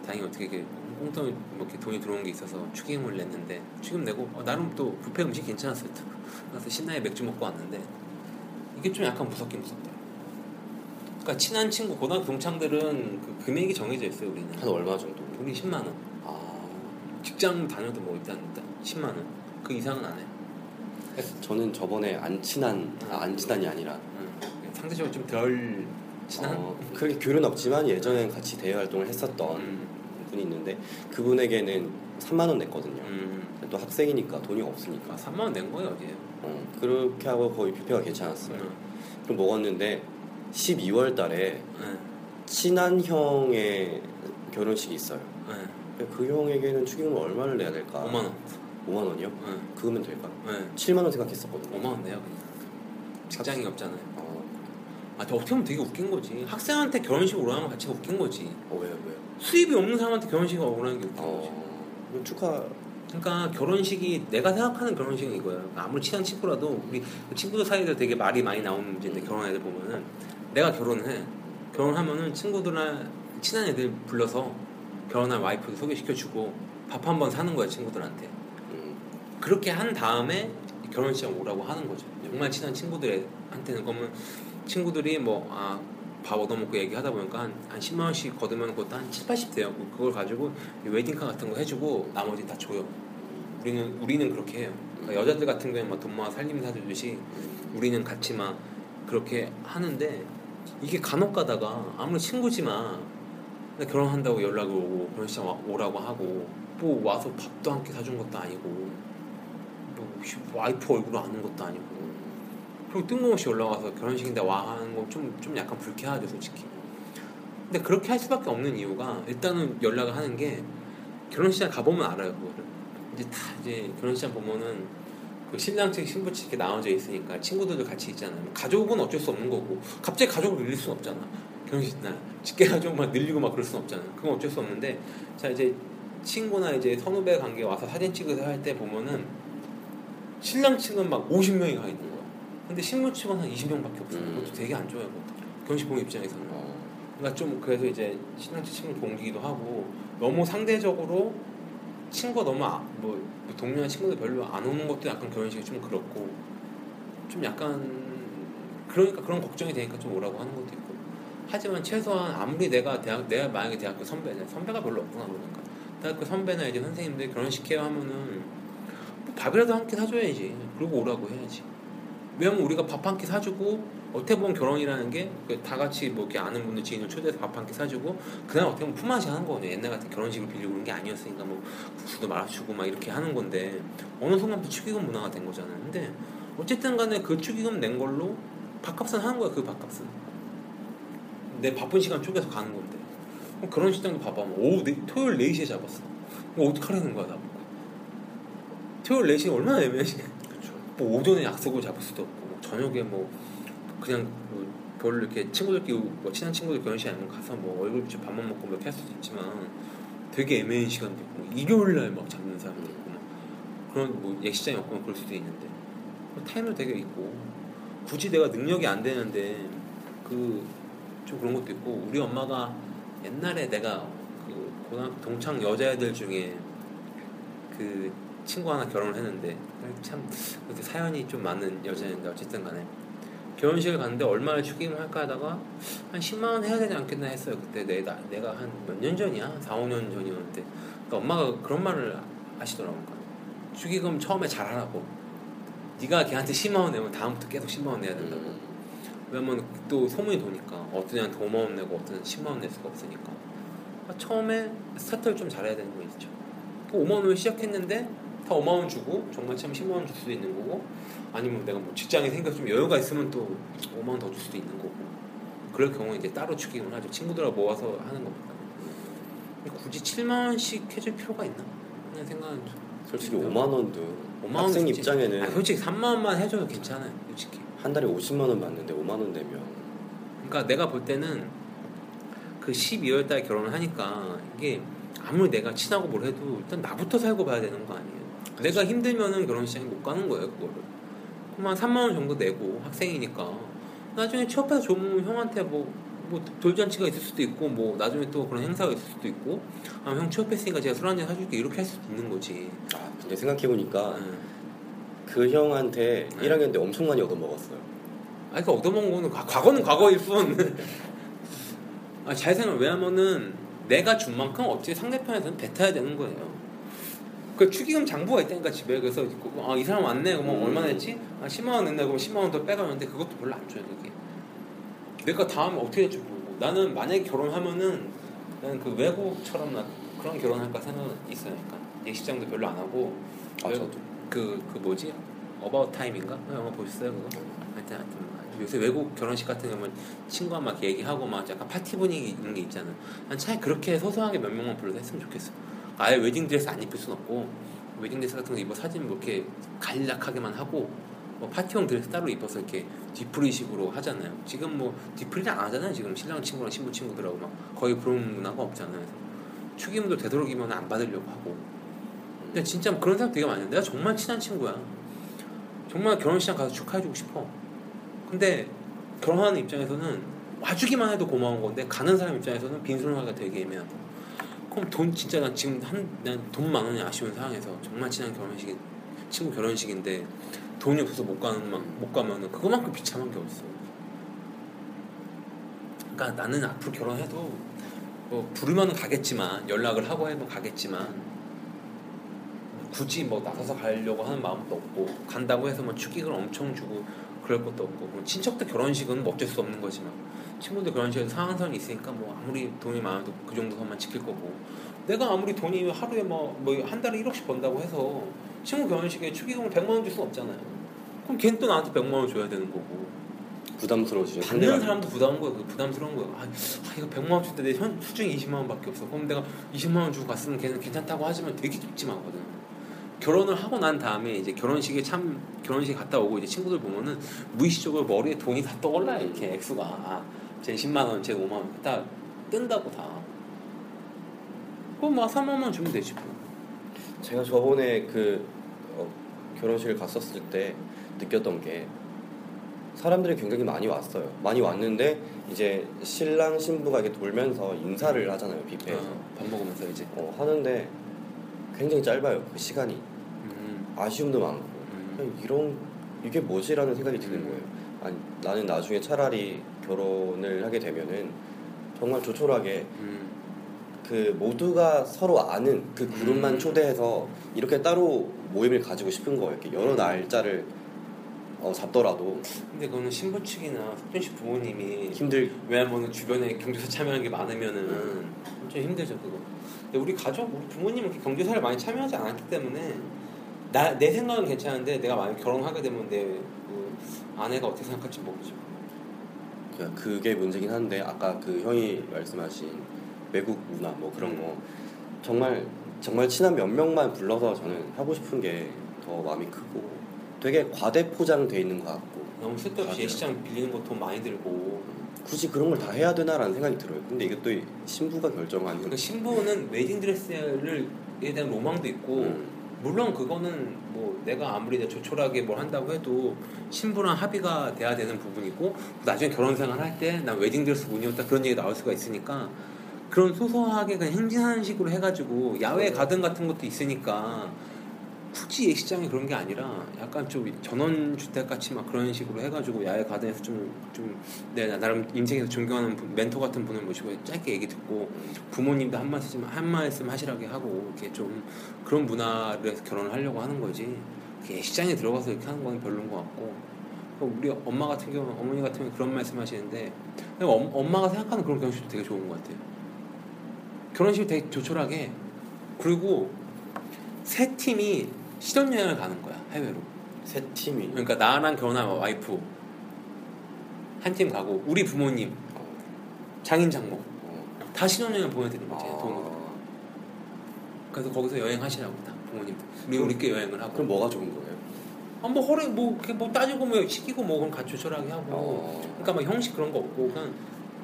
다행히 어떻게 이렇게 꽁돈이 뭐 이렇게 돈이 들어온 게 있어서 축의금을 냈는데 축의금 내고 어, 나름 또 뷔페 음식 괜찮았어요. 그래서 신나게 맥주 먹고 왔는데 이게 좀 약간 무섭긴 무섭다. 그러니까 친한 친구 고등학교 동창들은 그 금액이 정해져 있어요 우리는. 한 얼마 정도? 우리 10만 원. 아, 직장 다녀도 뭐 일단 일단 10만 원. 그 이상은 안 해. 저는 저번에 안 친한, 아, 안 친한이 아니라 응. 상대적으로 좀 덜 친한. 어, 그렇게 교류는 없지만 예전에 같이 대외 활동을 했었던 음, 분이 있는데 그분에게는 3만 원 냈거든요. 음. 또 학생이니까 돈이 아, 없으니까 3만 원 낸 거예요 어디에? 어, 그렇게 하고 거의 뷔페가 괜찮았어요. 응. 그럼 먹었는데 12월 달에 응. 친한 형의 결혼식이 있어요. 응. 그 형에게는 축의금을 얼마를 내야 될까? 5만 원. 5만 원이요? 응. 그거면 될까요? 응. 7만 원 생각했었거든요. 5만 원 내요 그냥. 직장이 없잖아요. 어, 아, 저 어떻게 보면 되게 웃긴 거지. 학생한테 결혼식 오라는 건 자체가 웃긴 거지. 어 왜요 왜요? 수입이 없는 사람한테 결혼식 오라는 게 웃긴 거지. 어, 축하 그러니까 결혼식이 내가 생각하는 결혼식은 이거야. 그러니까 아무리 친한 친구라도 우리 친구들 사이에서 되게 말이 많이 나오는 문제인데 결혼한 애들 보면은 내가 결혼을 해. 결혼하면은 친구들이나 친한 애들 불러서 결혼한 와이프도 소개시켜주고 밥 한 번 사는 거야 친구들한테. 음, 그렇게 한 다음에 결혼식장 오라고 하는 거죠. 정말 친한 친구들한테는 그러면 친구들이 뭐, 아, 밥 얻어먹고 얘기하다 보니까 한, 한 10만 원씩 거두면 그것도 한 7, 80 돼요. 그걸 가지고 웨딩카 같은 거 해주고 나머지 다 줘요. 우리는, 우리는 그렇게 해요. 그러니까 여자들 같은 경우에 막돈 모아 살림 사주듯이 우리는 같이 막 그렇게 하는데 이게 간혹 가다가 아무리 친구지만 결혼한다고 연락이 오고 결혼식장 와- 오라고 하고 뭐 와서 밥도 함께 사준 것도 아니고 뭐 와이프 얼굴을 아는 것도 아니고 그리고 뜬금없이 와서 결혼식인데 와 하는 건좀좀 약간 불쾌하죠 솔직히. 근데 그렇게 할 수밖에 없는 이유가 일단은 연락을 하는 게 결혼식장 가보면 알아요 그거를. 이제 다 이제 결혼식장 보면은 그 신랑 측 신부 측 이렇게 나눠져 있으니까 친구들도 같이 있잖아요. 가족은 어쩔 수 없는 거고. 갑자기 가족을 늘릴 수는 없잖아. 결혼식 날. 직계 가족 막 늘리고 막 그럴 수는 없잖아. 그건 어쩔 수 없는데 자 이제 친구나 이제 선후배 관계 와서 사진 찍으서 할 때 보면은 신랑 측은 막 50명이 가 있는 거야. 근데 신부 측은 한 20명밖에 없어. 음. 그것도 되게 안 좋아요. 결혼식 보는 입장에서는. 어, 그러니까 좀 그래서 이제 신랑 측 친구를 옮기기도 하고 너무 상대적으로 친구가 너무 아, 뭐, 뭐 동료나 친구들 별로 안 오는 것도 약간 결혼식이 좀 그렇고 좀 약간 그러니까 그런 걱정이 되니까 좀 오라고 하는 것도 있고 하지만 최소한 아무리 내가 대학 내가 만약에 대학교 선배네 선배가 별로 없구나 그러니까 대학교 선배나 이제 선생님들 결혼식해요 하면은 뭐 밥이라도 한 끼 사줘야지. 그리고 오라고 해야지. 왜냐면 우리가 밥 한 끼 사주고 어떻게 보면 결혼이라는 게 다 같이 뭐 이렇게 아는 분들 지인을 초대해서 밥 한 끼 사주고 그날 어떻게 보면 품앗이 하는 거거든요. 옛날 같은 결혼식을 빌리고 그런 게 아니었으니까 뭐 국수도 말아주고 막 이렇게 하는 건데 어느 순간부터 축의금 문화가 된 거잖아요. 근데 어쨌든 간에 그 축의금 낸 걸로 밥값은 하는 거야 그 밥값은. 내 바쁜 시간 쪼개서 가는 건데 그럼 결혼식장도 봐봐 뭐 오후 네, 토요일 4시에 잡았어 뭐 어떡하라는 거야 나보고 토요일 4시에 얼마나 애매하지 뭐 오전에 약속을 잡을 수도 없고 뭐 저녁에 뭐 그냥 뭐 별로 이렇게 친구들끼리 뭐 친한 친구들 결혼식 아니면 가서 뭐 얼굴 비춰 밥만 먹고 뭐 이렇게 할 수도 있지만 되게 애매한 시간도 있고 뭐 일요일 날 막 잡는 사람도 있고 막 그런 뭐 예식장이 없고 그럴 수도 있는데. 뭐 타임도 되게 있고. 굳이 내가 능력이 안 되는데 그 좀 그런 것도 있고 우리 엄마가 옛날에 내가 그 고등학교 동창 여자애들 중에 그 친구 하나 결혼을 했는데 참 그때 사연이 좀 많은 여자인데 어쨌든 간에 결혼식을 갔는데 얼마나 축의금을 할까 하다가 한 10만 원 해야 되지 않겠나 했어요. 그때 내, 나, 내가 한 몇 년 전이야? 4, 5년 전이었는데 그러니까 엄마가 그런 말을 하시더라고요. 축의금 처음에 잘 하라고 네가 걔한테 10만 원 내면 다음부터 계속 10만 원 내야 된다고 왜냐면 또 소문이 도니까 어떤 애한테 5만 원 내고 어떤 애는 10만 원 낼 수가 없으니까 아, 처음에 스타트를 좀 잘해야 되는 거 있죠. 그 5만 원을 시작했는데 다 5만 원 주고 정말 참 10만 원 줄 수도 있는 거고 아니면 내가 뭐 직장에 생겨 좀 여유가 있으면 또 5만 원 더 줄 수도 있는 거고 그럴 경우에 이제 따로 축의금을 하죠. 친구들하고 모아서 하는. 근데 굳이 7만 원씩 해줄 필요가 있나? 하는 생각은 좀 솔직히 5만 원도 5만 원 학생 주지. 입장에는 아, 솔직히 3만 원만 해줘도 괜찮아요. 솔직히. 한 달에 50만 원 받는데 5만 원 내면 그러니까 내가 볼 때는 그 12월 달에 결혼을 하니까 이게 아무리 내가 친하고 뭘 해도 일단 나부터 살고 봐야 되는 거 아니에요. 내가 힘들면은 결혼식장에 못 가는 거예요, 그거를. 한 3만 원 정도 내고 학생이니까 나중에 취업해서 좋으면 형한테 뭐, 뭐 돌잔치가 있을 수도 있고 뭐 나중에 또 그런 행사가 있을 수도 있고 아, 형 취업했으니까 제가 술 한잔 사줄게 이렇게 할 수도 있는 거지. 아 근데 생각해보니까 응. 그 형한테 네. 1학년 때 엄청 많이 얻어먹었어요 아, 그러니까 얻어먹은 거는 과- 과거는 과거일 뿐. 아, 잘 생각. 왜냐면은 내가 준 만큼 어떻게 상대편에서는 뱉어야 되는 거예요. 그 축의금 장부가 있다니까 집에 그래서 아, 이 사람 왔네. 그럼 음. 얼마 냈지? 아, 10만 원 냈네. 그럼 10만 원 더 빼가는데 그것도 별로 안 줘요. 그게. 내가 다음에 어떻게 될지 모르고 나는 만약에 결혼하면은 나는 그 외국처럼 나 그런 결혼할까 생각은 있어요. 그러니까 예식장도 별로 안 하고 아 외국- 저도 그, 그 뭐지? About Time인가? 그 영화 보셨어요 그거? 하여튼, 하여튼 요새 외국 결혼식 같은 경우는 친구와 막 얘기하고 막 약간 파티 분위기 있는 게 있잖아. 난 차라리 그렇게 소소하게 몇 명만 불러서 했으면 좋겠어. 아예 웨딩 드레스 안 입을 순 없고 웨딩 드레스 같은 거 입어 사진 뭐 이렇게 간략하게만 하고 뭐 파티용 드레스 따로 입어서 이렇게 뒤풀이식으로 하잖아요. 지금 뭐 뒤풀이를 안 하잖아요. 지금 신랑 친구랑 신부 친구들하고 막 거의 그런 문화가 없잖아요. 축의금도 되도록이면 안 받으려고 하고. 근데 진짜 그런 사람 되게 많아요. 내가 정말 친한 친구야. 정말 결혼식장 가서 축하해주고 싶어. 근데 결혼하는 입장에서는 와주기만 해도 고마운 건데 가는 사람 입장에서는 빈손하기가 되게 애매하다. 그럼 돈 진짜 난 지금 한난 만 원이 아쉬운 상황에서 정말 친한 결혼식 친구 결혼식인데 돈이 없어서 못 가는 만- 못 가면은 그거만큼 비참한 게 없어. 그러니까 나는 앞으로 결혼해도 뭐 부르면 가겠지만 연락을 하고 해도 가겠지만 굳이 뭐 나서서 가려고 하는 마음도 없고 간다고 해서 뭐 축의금을 엄청 주고 그럴 것도 없고 뭐 친척들 결혼식은 뭐 어쩔 수 없는 거지만 친구들 결혼식에서 상한선이 있으니까 뭐 아무리 돈이 많아도 그 정도 선만 지킬 거고 내가 아무리 돈이 하루에 뭐뭐한 달에 1억씩 번다고 해서 친구 결혼식에 축의금을 100만 원 줄수 없잖아요. 그럼 걔는 또 나한테 100만 원 줘야 되는 거고 부담스러워지죠 받는 사람도 부담한. 그 부담스러운 거야. 아, 아, 이거 100만 원 줄 때내현 수중이 20만 원밖에 없어. 그럼 내가 20만 원 주고 갔으면 걔는 괜찮다고 하지만 되게 찝찝하거든. 결혼을 하고 난 다음에 이제 결혼식에 참 결혼식 갔다 오고 이제 친구들 보면은 무의식적으로 머리에 돈이 다 떠올라 요 이렇게 액수가 아, 쟤 10만 원, 쟤 5만 원, 다 뜬다고 다. 그럼 막 3만 원 주면 되지 뭐. 제가 저번에 그 어, 결혼식을 갔었을 때 느꼈던 게 사람들이 굉장히 많이 왔어요. 많이 왔는데 이제 신랑 신부가 이렇게 돌면서 인사를 하잖아요 뷔페에서 어, 밥 먹으면서 이제. 어, 하는데 굉장히 짧아요 그 시간이 음, 아쉬움도 많고 음. 그냥 이런 이게 뭐지라는 생각이 드는 거예요. 아니 나는 나중에 차라리 결혼을 하게 되면은 정말 조촐하게 음. 그 모두가 서로 아는 그 그룹만 음. 초대해서 이렇게 따로 모임을 가지고 싶은 거예요. 이렇게 여러 날짜를 어, 잡더라도 근데 그거는 신부 측이나 석준 씨 부모님이 힘들 왜냐면 주변에 경조사 참여하는 게 많으면은 좀 힘들죠 그거. 근데 우리 가족, 우리 부모님은 이렇게 경조사를 많이 참여하지 않았기 때문에 나 내 생각은 괜찮은데 내가 만약 결혼하게 되면 내그 아내가 어떻게 생각할지 모르죠. 그- 그게 문제긴 한데 아까 그 형이 말씀하신 외국 문화 뭐 그런 거 정말 정말 친한 몇 명만 불러서 저는 하고 싶은 게 더 마음이 크고 되게 과대 포장돼 있는 것 같고 너무 쓸데없이. 예시장 빌리는 거 돈 많이 들고. 굳이 그런 걸 다 해야 되나라는 생각이 들어요. 근데 이게 또 신부가 결정하는 그러니까 신부는 웨딩 드레스를 에 대한 로망도 있고 음. 물론 그거는 뭐 내가 아무리 조촐하게 뭘 한다고 해도 신부랑 합의가 돼야 되는 부분이고 나중에 결혼 생활 할 때 난 웨딩 드레스 못 입었다 그런 얘기 나올 수가 있으니까 그런 소소하게 그냥 행진하는 식으로 해가지고 야외 가든 같은 것도 있으니까 굳이 예식장이 그런 게 아니라 약간 좀 전원 주택 같이 막 그런 식으로 해가지고 야외 가든에서 좀좀 내가 나름 인생에서 존경하는 분, 멘토 같은 분을 모시고 짧게 얘기 듣고 부모님도 한 말씀 한 말씀 하시라게 하고 이렇게 좀 그런 문화를 결혼을 하려고 하는 거지. 예식장에 들어가서 이렇게 하는 건 별로인 것 같고. 그리고 우리 엄마 같은 경우 어머니 같은 경우 그런 말씀 하시는데 그냥 엄, 엄마가 생각하는 그런 결혼식도 되게 좋은 것 같아요. 결혼식 되게 조촐하게. 그리고 세 팀이 신혼여행을 가는 거야 해외로. 세 팀이? 그러니까 나랑 결혼한 와이프 한 팀 가고 우리 부모님 어, 장인 장모 어. 다 신혼여행 보내드린 거지 아, 돈으로. 그래서 거기서 여행하시라고 다 부모님 우리 우리께 여행을 하고. 그럼 뭐가 좋은 거예요? 아뭐 허리 뭐 뭐 따지고 뭐 시키고 뭐 그럼 같이 조촐하게 하고. 어. 그러니까 막 형식 그런 거 없고. 그냥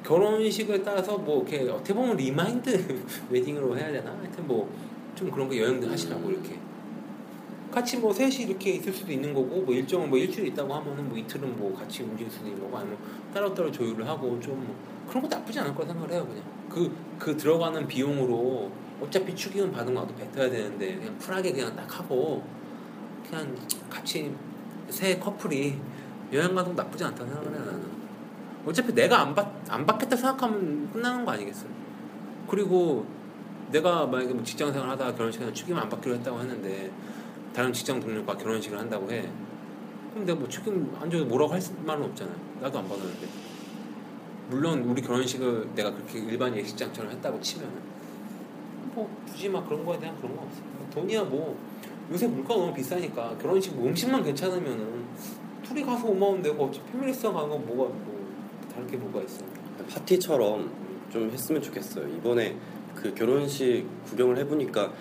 결혼식을 따라서 뭐 이렇게 어떻게 보면 remind wedding으로 해야 되나? 하여튼 뭐 좀 그런 거 여행들 하시라고 이렇게 같이 뭐 셋이 이렇게 있을 수도 있는 거고 뭐 일정은 뭐 일주일 있다고 하면은 뭐 이틀은 뭐 같이 움직일 수도 있는 거고 아니면 따로따로 조율을 하고 좀 뭐 그런 거 나쁘지 않을 거라 생각을 해요 그냥. 그그 들어가는 비용으로 어차피 축의금 받은 거 나도 뱉어야 되는데 그냥 쿨하게 그냥 딱 하고 그냥 같이 새 커플이 여행 가도 나쁘지 않다는 생각을 해요 나는. 어차피 내가 안, 받, 안 받겠다 생각하면 끝나는 거 아니겠어요? 그리고 내가 만약에 뭐 직장 생활 하다가 결혼식에 축의금 안 받기로 했다고 했는데 다른 직장 동료가 결혼식을 한다고 해. 그럼 내가 뭐 축의금 안 줘도 뭐라고 할 말은 없잖아요 나도 안 받았는데. 물론 우리 결혼식을 내가 그렇게 일반 예식장처럼 했다고 치면은 뭐 굳이 막 그런 거에 대한 그런 거 없어. 돈이야 뭐. 요새 물가 너무 비싸니까 결혼식 뭐 음식만 괜찮으면은 둘이 가서 5만 원 내고 어차피 패밀리스랑 가는 거 뭐가 뭐 다른 게 뭐가 있어. 파티처럼 좀 했으면 좋겠어요. 이번에 그 결혼식 구경을 해보니까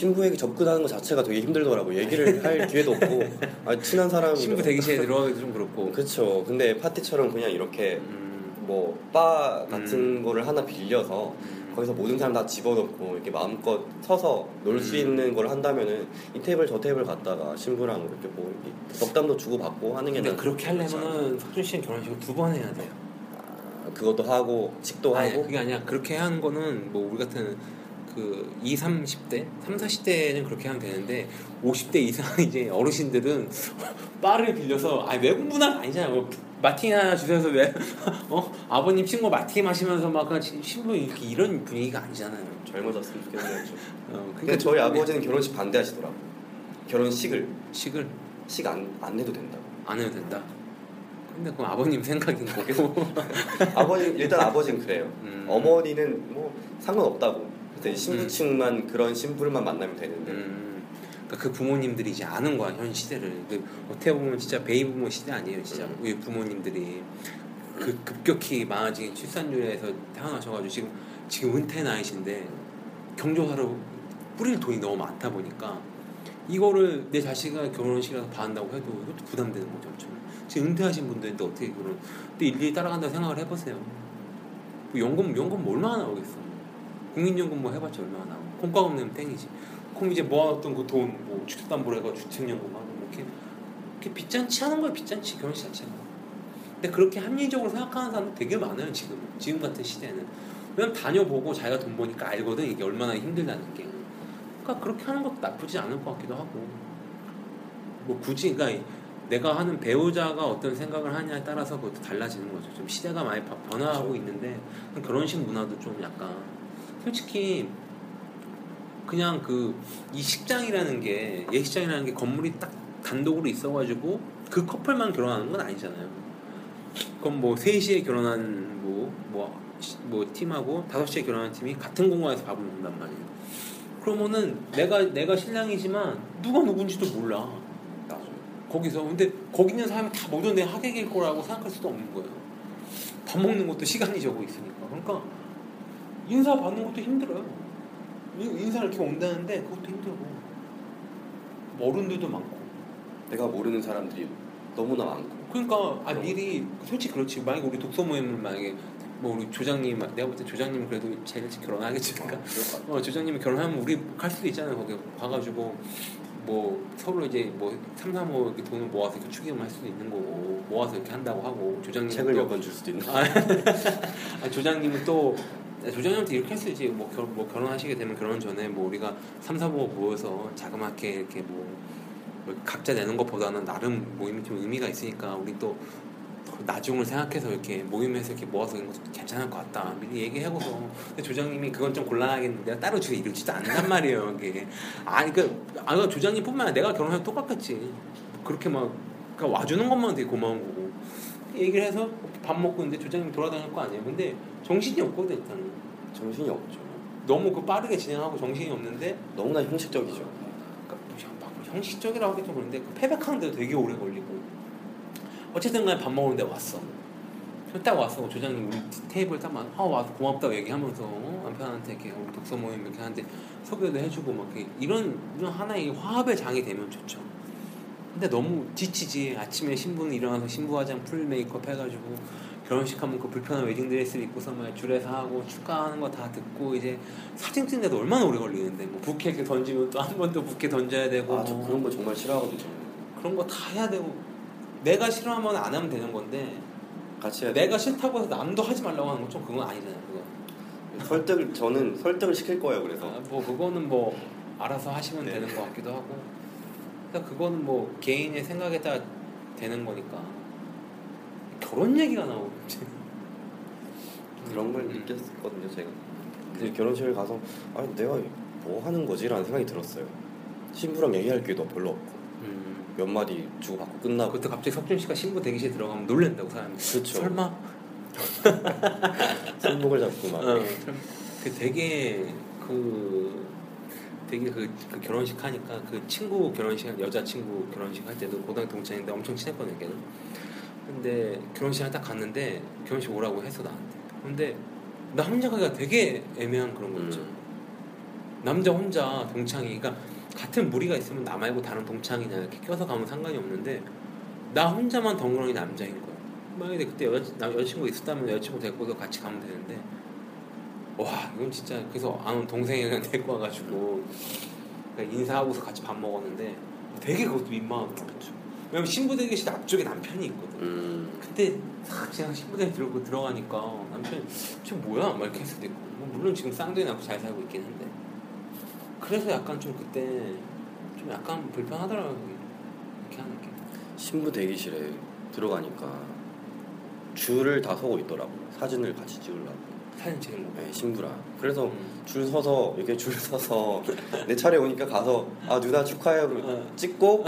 신부에게 접근하는 것 자체가 되게 힘들더라고. 얘기를 할 기회도 없고 아, 친한 사람 신부 대기실에 들어가기도 좀 그렇고 그렇죠. 근데 파티처럼 그냥 이렇게 음, 뭐바 같은 거를 하나 빌려서 음. 거기서 모든 사람 다 집어넣고 이렇게 마음껏 서서 놀수 음. 있는 걸 한다면은 이 테이블 저 테이블 갔다가 신부랑 이렇게 뭐 이렇게 덕담도 주고 받고 하는 게 근데 난 그렇게. 하려면은 석준 씨는 결혼식을 두 번 해야 돼요. 아, 그것도 하고 식도 아니, 하고 그게 아니야. 그렇게 하는 거는 뭐 우리 같은 그 2, 30대, 3, 40대는 그렇게 하면 되는데 50대 이상 이제 어르신들은 바를 빌려서 아 외국 문화가 아니잖아요. 뭐 마티니 하나 주셔서 왜 어? 아버님 친구 마티니 마시면서 막 그냥 신부 이렇게 이런 분위기가 아니잖아요. 젊어졌으면 좋겠네요. 좀. 어, 근데 저희 아버지는 결혼식 반대하시더라고. 결혼식을 식을 식안안 해도 된다고. 안 해도 된다. 근데 그건 아버님 생각인 거고. 아버지 일단 아버지는 그래요. 음. 어머니는 뭐 상관없다고. 그때 신부층만 그런 신부를만 만나면 되는데. 음, 그러니까 그 부모님들이 이제 아는 거야 현 시대를. 그 어떻게 보면 진짜 베이비 부모 시대 아니에요, 진짜. 음. 우리 부모님들이 그 급격히 많아진 출산율에서 태어나셔가지고 지금 지금 은퇴 나이신데 경조사로 뿌릴 돈이 너무 많다 보니까 이거를 내 자식이 결혼식이라서 봐한다고 해도 이것도 부담되는 거죠. 좀. 지금 은퇴하신 분들인데 어떻게 그런 또 일일이 따라간다고 생각을 해보세요. 뭐 연금 연금 뭐 얼마나 나오겠어. 국민연금 뭐 해봤자 얼마나 나오고 콩가금 내면 땡이지. 그럼 이제 모아놨던 그 돈 뭐 주택담보로 해가 주택연금 하고 뭐 이렇게 이렇게 빚잔치 하는 거야 빚잔치 결혼식 자체가. 근데 그렇게 합리적으로 생각하는 사람 되게 많아요 지금 지금 같은 시대는. 왜냐면 다녀보고 자기가 돈 버니까 알거든 이게 얼마나 힘들다는 게. 그러니까 그렇게 하는 것도 나쁘지 않을 것 같기도 하고. 뭐 굳이 그러니까 내가 하는 배우자가 어떤 생각을 하냐에 따라서 그것도 달라지는 거죠. 좀 시대가 많이 바- 변화하고 있는데 결혼식 문화도 좀 약간 솔직히 그냥 그 이 식장이라는 게 예식장이라는 게 건물이 딱 단독으로 있어가지고 그 커플만 결혼하는 건 아니잖아요. 그럼 뭐 3시에 결혼한 뭐, 뭐, 시- 뭐 팀하고 5시에 결혼한 팀이 같은 공간에서 밥을 먹는단 말이에요. 그러면은 내가 내가 신랑이지만 누가 누군지도 몰라. 거기서 근데 거기 있는 사람이 다 모두 내 하객일 거라고 생각할 수도 없는 거예요. 밥 먹는 것도 시간이 적어 있으니까. 그러니까 인사 받는 것도 힘들어요. 인- 인사를 이렇게 온다는데 그것도 힘들고 어른들도 많고. 내가 모르는 사람들이 너무나 많고 그러니까 아 미리 솔직히 그렇지. 만약에 우리 독서 모임을 만약에 뭐 우리 조장님 내가 볼 때 조장님은 그래도 제일 일찍 결혼하겠지. 그러니까 어, 조장님이 결혼하면 우리 갈 수도 있잖아요. 거기 가가지고 뭐 서로 이제 뭐 삼삼오 이렇게 돈을 모아서 이렇게 축의금 할 수도 있는 거고 모아서 이렇게 한다고 하고 조장님 책을 몇권줄 수도 있는 아, 아, 조장님은 또 조장님한테 이렇게 있지 뭐, 결, 뭐 결혼하시게 되면 결혼 전에 뭐 우리가 삼삼오 모여서 자그맣게 이렇게 뭐, 뭐 각자 내는 것보다는 나름 모임이 좀 의미가 있으니까 우리 또 나중을 생각해서 이렇게 모임에서 이렇게 모아서 이런 것도 괜찮을 것 같다. 미리 얘기하고서 근데 조장님이 그건 좀 곤란하겠는데 따로 지금 이러지도 않단 말이에요 이게. 아니 그 아, 조장님뿐만 아니라 내가 결혼해도 똑같겠지. 그렇게 막 그러니까 와주는 것만 되게 고마운 거고 얘기를 해서 밥 먹고 있는데 조장님 돌아다닐 거 아니에요. 근데 정신이 없거든 일단은. 정신이 없죠. 너무 그 빠르게 진행하고 정신이 없는데 너무나 형식적이죠. 그러니까 뭐 형- 막 형식적이라고 하기 좀 그런데 그 패백하는데도 되게 오래 걸리고. 어쨌든 간에 밥 먹는데 왔어. 그딱 왔어. 조장님 우리 테이블 딱 막, 아 와서 고맙다고 얘기하면서 어? 남편한테 이렇게 독서 모임 이렇게 하는데 소개도 해주고 막 이런 이런 하나의 화합의 장이 되면 좋죠 근데 너무 지치지. 아침에 신부는 일어나서 신부 화장 full 메이크업 해가지고 결혼식 하면 그 불편한 웨딩 드레스를 입고서 막 줄에서 하고 축하하는 거 다 듣고 이제 사진 찍는데도 얼마나 오래 걸리는데. 뭐 부케 이렇게 던지면 또 한번더 부케 던져야 되고. 아 저 뭐 그런 거 정말 싫어하거든요 그런 거 다 해야 되고. 내가 싫어하면 안 하면 되는 건데 같이 해야 돼 내가 싫다고 해서 남도 하지 말라고 하는 건 좀 그건 아니잖아요 그거. 설득을 저는 설득을 시킬 거예요 그래서. 아, 뭐 그거는 뭐 알아서 하시면 네. 되는 것 같기도 하고 그러니까 그거는 뭐 개인의 생각에 따라 되는 거니까. 결혼 얘기가 나오고 그런 걸 음. 느꼈거든요 제가. 근데 결혼식을 가서 아 내가 뭐 하는 거지라는 생각이 들었어요. 신부랑 얘기할 기회도 별로 없고. 음. 몇 마디 주고받고 끝나고. 그것도 갑자기 석준 씨가 신부 대기실에 들어가면 놀랜다고 사람이. 그쵸. 설마? 손목을 잡고 막. 어, 그 되게 그 되게 그, 그 결혼식 하니까 그 친구 결혼식 여자 친구 결혼식 할 때도 고등학교 동창인데 엄청 친했거든요. 걔는. 근데 결혼식을 딱 갔는데 결혼식 오라고 했어 나한테. 근데 나 혼자 가기가 되게 애매한 그런 거 있죠. 음. 남자 혼자 동창이 그러니까 같은 무리가 있으면 나 말고 다른 동창이나 이렇게 껴서 가면 상관이 없는데 나 혼자만 덩그러니 남자인 거야. 만약에 그때 여자, 나 여자친구 있었다면 여자친구 데리고도 같이 가면 되는데 와 이건 진짜 그래서 아는 동생이 그냥 데리고 와가지고 인사하고서 같이 밥 먹었는데 되게 그것도 민망하더라고요. 왜냐면 신부 대기실 앞쪽에 남편이 있거든. 음, 그때 싹 그냥 신부대 들고 들어가니까 남편이 저 뭐야? 막 이렇게 했을 수도 있고. 뭐 물론 지금 쌍둥이 낳고 잘 살고 있긴 한데. 그래서 약간 좀 그때 좀 약간 불편하더라고요 이렇게 하는 게. 신부 대기실에 들어가니까 줄을 다 서고 있더라고 사진을 같이 찍으려고 사진 찍으려고 네, 신부랑 그래서 음. 줄 서서 이렇게 줄 서서 내 차례 오니까 가서 아 누나 축하해요 어. 찍고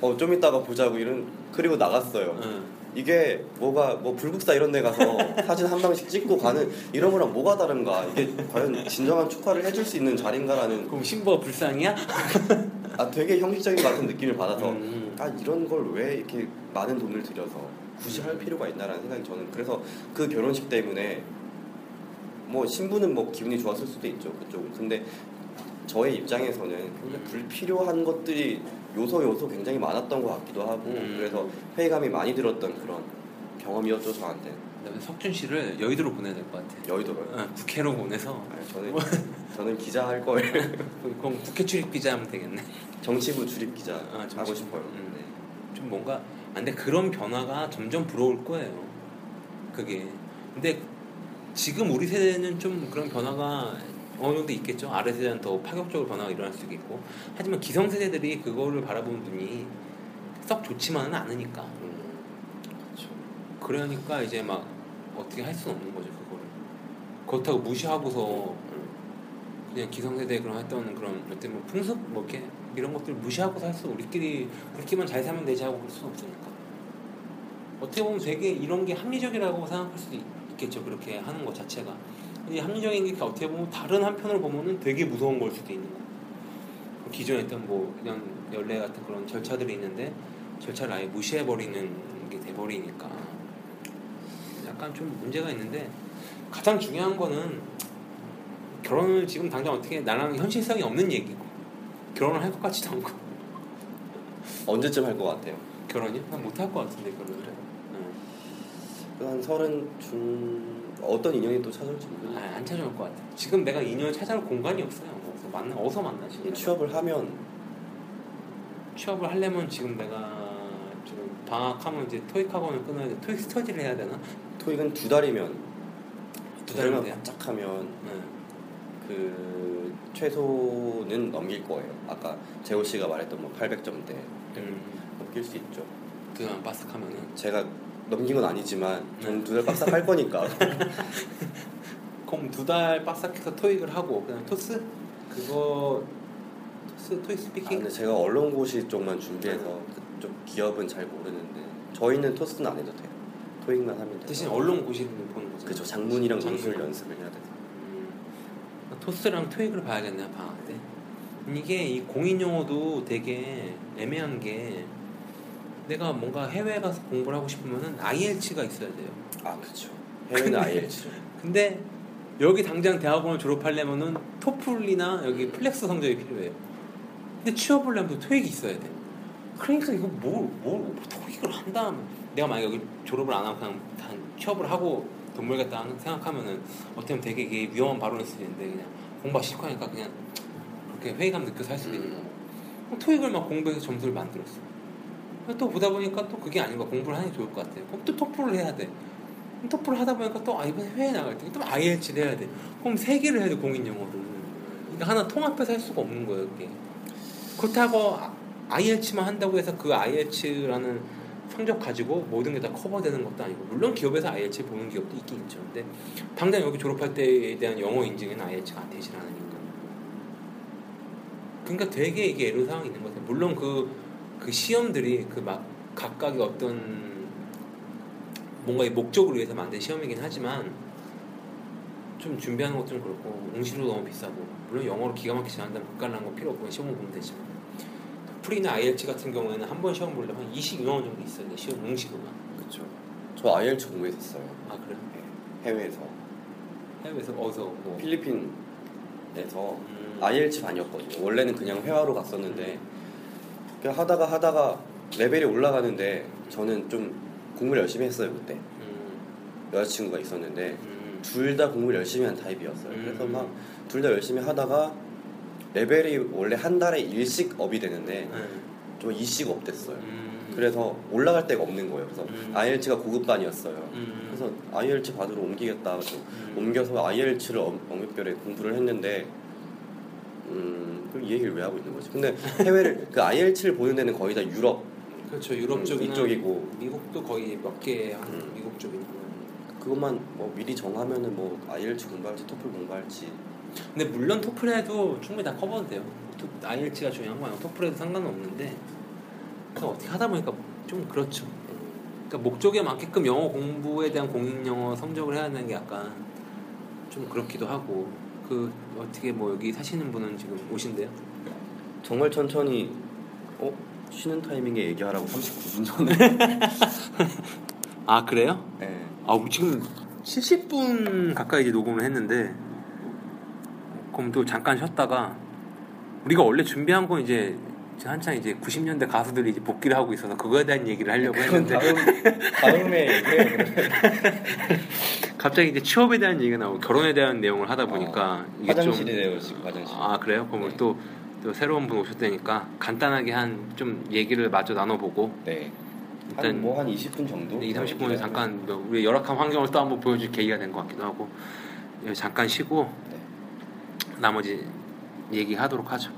어 좀 이따가 보자고 이런 그리고 나갔어요 응. 이게 뭐가 뭐 불국사 이런 데 가서 사진 한 방씩 찍고 가는 이런 거랑 뭐가 다른가 이게 과연 진정한 축하를 해줄 수 있는 자리인가라는 그럼 신부가 불쌍이야? 아 되게 형식적인 것 같은 느낌을 받아서 음. 아 이런 걸 왜 이렇게 많은 돈을 들여서 굳이 할 필요가 있나라는 생각이 저는 그래서 그 결혼식 때문에 뭐 신부는 뭐 기분이 좋았을 수도 있죠 그쪽은 근데 저의 입장에서는 굉장히 불필요한 것들이 요소 요소 굉장히 많았던 것 같기도 하고 음. 그래서 회의감이 많이 들었던 그런 경험이었죠 저한테 그다음에 석준 씨를 여의도로 보내야 될 것 같아 여의도로요. 응, 국회로 보내서 아니, 저는 저는 기자 할 거예요. 그럼 국회 출입 기자 하면 되겠네 정치부 출입 기자 아, 하고 정치- 싶어요. 음, 네. 좀 뭔가 아, 근데 그런 변화가 점점 불어올 거예요. 그게. 근데 지금 우리 세대는 좀 그런 변화가 어느 정도 있겠죠. 아래 세대는 더 파격적으로 변화가 일어날 수도 있고. 하지만 기성 세대들이 그거를 바라보는 눈이 썩 좋지만은 않으니까. 음, 그렇죠. 그러니까 이제 막 어떻게 할 수는 없는 거죠 그거를. 그렇다고 무시하고서 그냥 기성세대 그런 했던 그런 어떤 뭐 풍습 뭐 이렇게 이런 것들 무시하고 살 수 우리끼리 우리끼리만 잘 살면 되지 하고 그럴 수는 없으니까 어떻게 보면 되게 이런 게 합리적이라고 생각할 수도 있- 있겠죠 그렇게 하는 것 자체가 근데 합리적인 게 어떻게 보면 다른 한편으로 보면은 되게 무서운 걸 수도 있는 거예요 그 기존에 있던 뭐 이런 연례 같은 그런 절차들이 있는데 절차를 아예 무시해버리는 게 돼버리니까 약간 좀 문제가 있는데 가장 중요한 거는 결혼을 지금 당장 어떻게 나랑 현실성이 없는 얘기고 결혼을 할 것 같지도 않고 언제쯤 할 것 같아요? 결혼이? 난못할 것 같은데 결혼을 응. 한 서른 중 어떤 인연이 또 찾아올지 모르겠어요. 아, 안 찾아올 것 같아 지금 내가 인연을 찾아올 공간이 없어요 어디서 만나 어디서 만나 지금 이 취업을 하면 취업을 하려면 지금 내가 지금 방학하면 이제 토익 학원을 끊어야 돼 토익 스터디를 해야 되나? 토익은 두 달이면 두두 달만 달인데 바짝 하면 응. 그 최소는 넘길 거예요. 아까 재호 씨가 말했던 뭐 800점대 음, 넘길 수 있죠. 두 달만 빠삭하면은 제가 넘긴 건 아니지만 네. 저는 두달 빡싹 할 거니까 그럼 두 달 빡싹해서 토익을 하고 그냥 토스 그거 토스 토익 아, speaking 근데 제가 언론고시 쪽만 준비해서 그쪽 기업은 잘 모르는데 저희는 토스는 안 해도 돼요. 토익만 하면 돼요. 대신 언론 고시를 보는 거죠. 그죠 장문이랑 장문. 논술 연습을 해야 돼서 음, 토스랑 토익을 봐야겠네 방학 때. 이게 이 공인 영어도 되게 애매한 게 내가 뭔가 해외 가서 공부를 하고 싶으면은 IELTS가 있어야 돼요. 아 그렇죠. 해외는 IELTS 근데 여기 당장 대학원을 졸업하려면은 토플이나 여기 FLEX 성적이 필요해요. 근데 취업을 하려면 또 토익이 있어야 돼. 그러니까 이거 뭘, 뭘 토익을 한다 면 내가 만약 여기 졸업을 안 하고 그냥 단 취업을 하고 돈 벌겠다 생각하면은 어떻게 보면 되게 이게 위험한 발언일 수도 있는데 그냥 공부가 싫고 하니까 그냥 그렇게 회의감 느껴서 할 수도 있는 거고 그럼 토익을 막 공부해서 점수를 만들었어 또 보다 보니까 또 그게 아닌 거야 공부를 하는 게 좋을 것 같아. 그럼 또 토플을 해야 돼. 토플을 하다 보니까 또 아, 이번에 회에 나갈 때 또 IELTS를 해야 돼. 그럼 세 개를 해야 돼 공인 영어를. 그러니까 하나 통합해서 할 수가 없는 거예요 그게. 그렇다고 아- IELTS만 한다고 해서 그 IELTS라는 성적 가지고 모든 게 다 커버되는 것도 아니고 물론 기업에서 IELTS 보는 기업도 있긴 있죠. 근데 당장 여기 졸업할 때에 대한 영어 인증에는 IELTS가 안 되질 않으니까. 그러니까 되게 이게 애로사항이 있는 것 같아요. 물론 그, 그 시험들이 그 막 각각의 어떤 뭔가 의 목적을 위해서 만든 시험이긴 하지만 좀 준비하는 것도 좀 그렇고 응시로 너무 비싸고 물론 영어로 기가 막히게 잘한다면 그깔난 거 필요 없고 시험을 보면 되지만 프리나 IELTS 같은 경우에는 한 번 시험 보려면 22만 원 정도 있어요 시험 응시로만 그렇죠. 저 IELTS 공부했었어요. 아 그래요? 해외에서 해외에서 어디서 뭐 필리핀에서 음. IELTS 반이었거든요. 원래는 그냥 회화로 갔었는데 그냥 하다가 하다가 레벨이 올라가는데 저는 좀 공부를 열심히 했어요 그때 음, 여자친구가 있었는데 음, 둘다 공부를 열심히 한 타입이었어요. 음. 그래서 막 둘 다 열심히 하다가 레벨이 원래 한 달에 일씩 업이 되는데 네. 저 2씩 업 됐어요. 음, 그래서 올라갈 데가 없는 거예요. 그래서 음. IELTS가 고급반이었어요. 음, 그래서 IELTS 반으로 옮기겠다. 음. 옮겨서 IELTS를 엄격별에 공부를 했는데 음, 그럼 이 얘기를 왜 하고 있는 거지? 근데 해외를 그 IELTS를 보는 데는 거의 다 유럽. 그렇죠. 유럽 음, 쪽이나 이쪽이고. 미국도 거의 몇개 하는 음. 미국 쪽이고 그것만 뭐 미리 정하면은 뭐 IELTS 공부할지 토플 공부할지. 근데 물론 토플 해도 충분히 다 커버도 돼요. 토- IELTS가 중요한 거 아니고 토플 해도 상관은 없는데 그냥 어떻게 하다 보니까 좀 그렇죠. 그러니까 목적에 맞게끔 영어 공부에 대한 공인 영어 성적을 해야 하는 게 약간 좀 그렇기도 하고 그 어떻게 뭐 여기 사시는 분은 지금 오신대요? 정말 천천히 어 쉬는 타이밍에 얘기하라고 39분 전에 아 그래요? 네. 아 우리 지금 70분 가까이 이제 녹음을 했는데 그럼 또 잠깐 쉬었다가 우리가 원래 준비한 건 이제 이제 한창 이제 90년대 가수들이 이제 복귀를 하고 있어서 그거에 대한 얘기를 하려고 했는데 다음. 그러면. 갑자기 이제 취업에 대한 얘기가 나오고 결혼에 대한 내용을 하다 보니까 이게 좀 어, 화장실이래요 지금 화장실. 아 그래요? 그럼 네. 또, 또 새로운 분 오셨다니까 간단하게 한 좀 얘기를 마저 나눠보고 네. 일단 한뭐한 20분 정도. 2, 30분에 잠깐 뭐 우리 열악한 환경을 또 한번 보여줄 계기가 된 것 같기도 하고 예, 잠깐 쉬고 네. 나머지 얘기하도록 하죠.